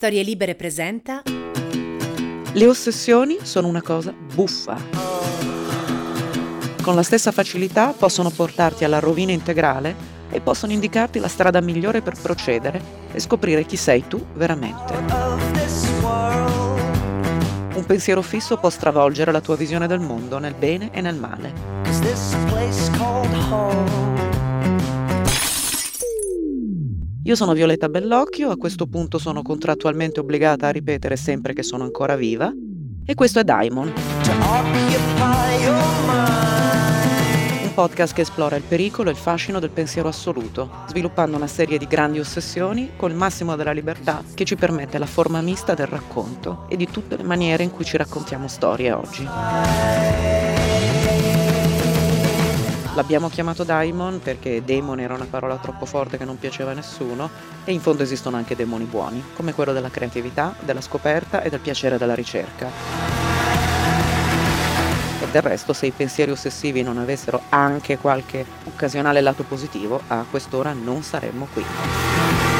Storie Libere presenta Le ossessioni sono una cosa buffa. Con la stessa facilità possono portarti alla rovina integrale e possono indicarti la strada migliore per procedere e scoprire chi sei tu veramente. Un pensiero fisso può stravolgere la tua visione del mondo nel bene e nel male. Io sono Violetta Bellocchio, a questo punto sono contrattualmente obbligata a ripetere sempre che sono ancora viva. E questo è Daimon. Un podcast che esplora il pericolo e il fascino del pensiero assoluto, sviluppando una serie di grandi ossessioni con il massimo della libertà che ci permette la forma mista del racconto e di tutte le maniere in cui ci raccontiamo storie oggi. L'abbiamo chiamato Daimon perché demon era una parola troppo forte che non piaceva a nessuno e in fondo esistono anche demoni buoni, come quello della creatività, della scoperta e del piacere della ricerca. E del resto, se i pensieri ossessivi non avessero anche qualche occasionale lato positivo, a quest'ora non saremmo qui.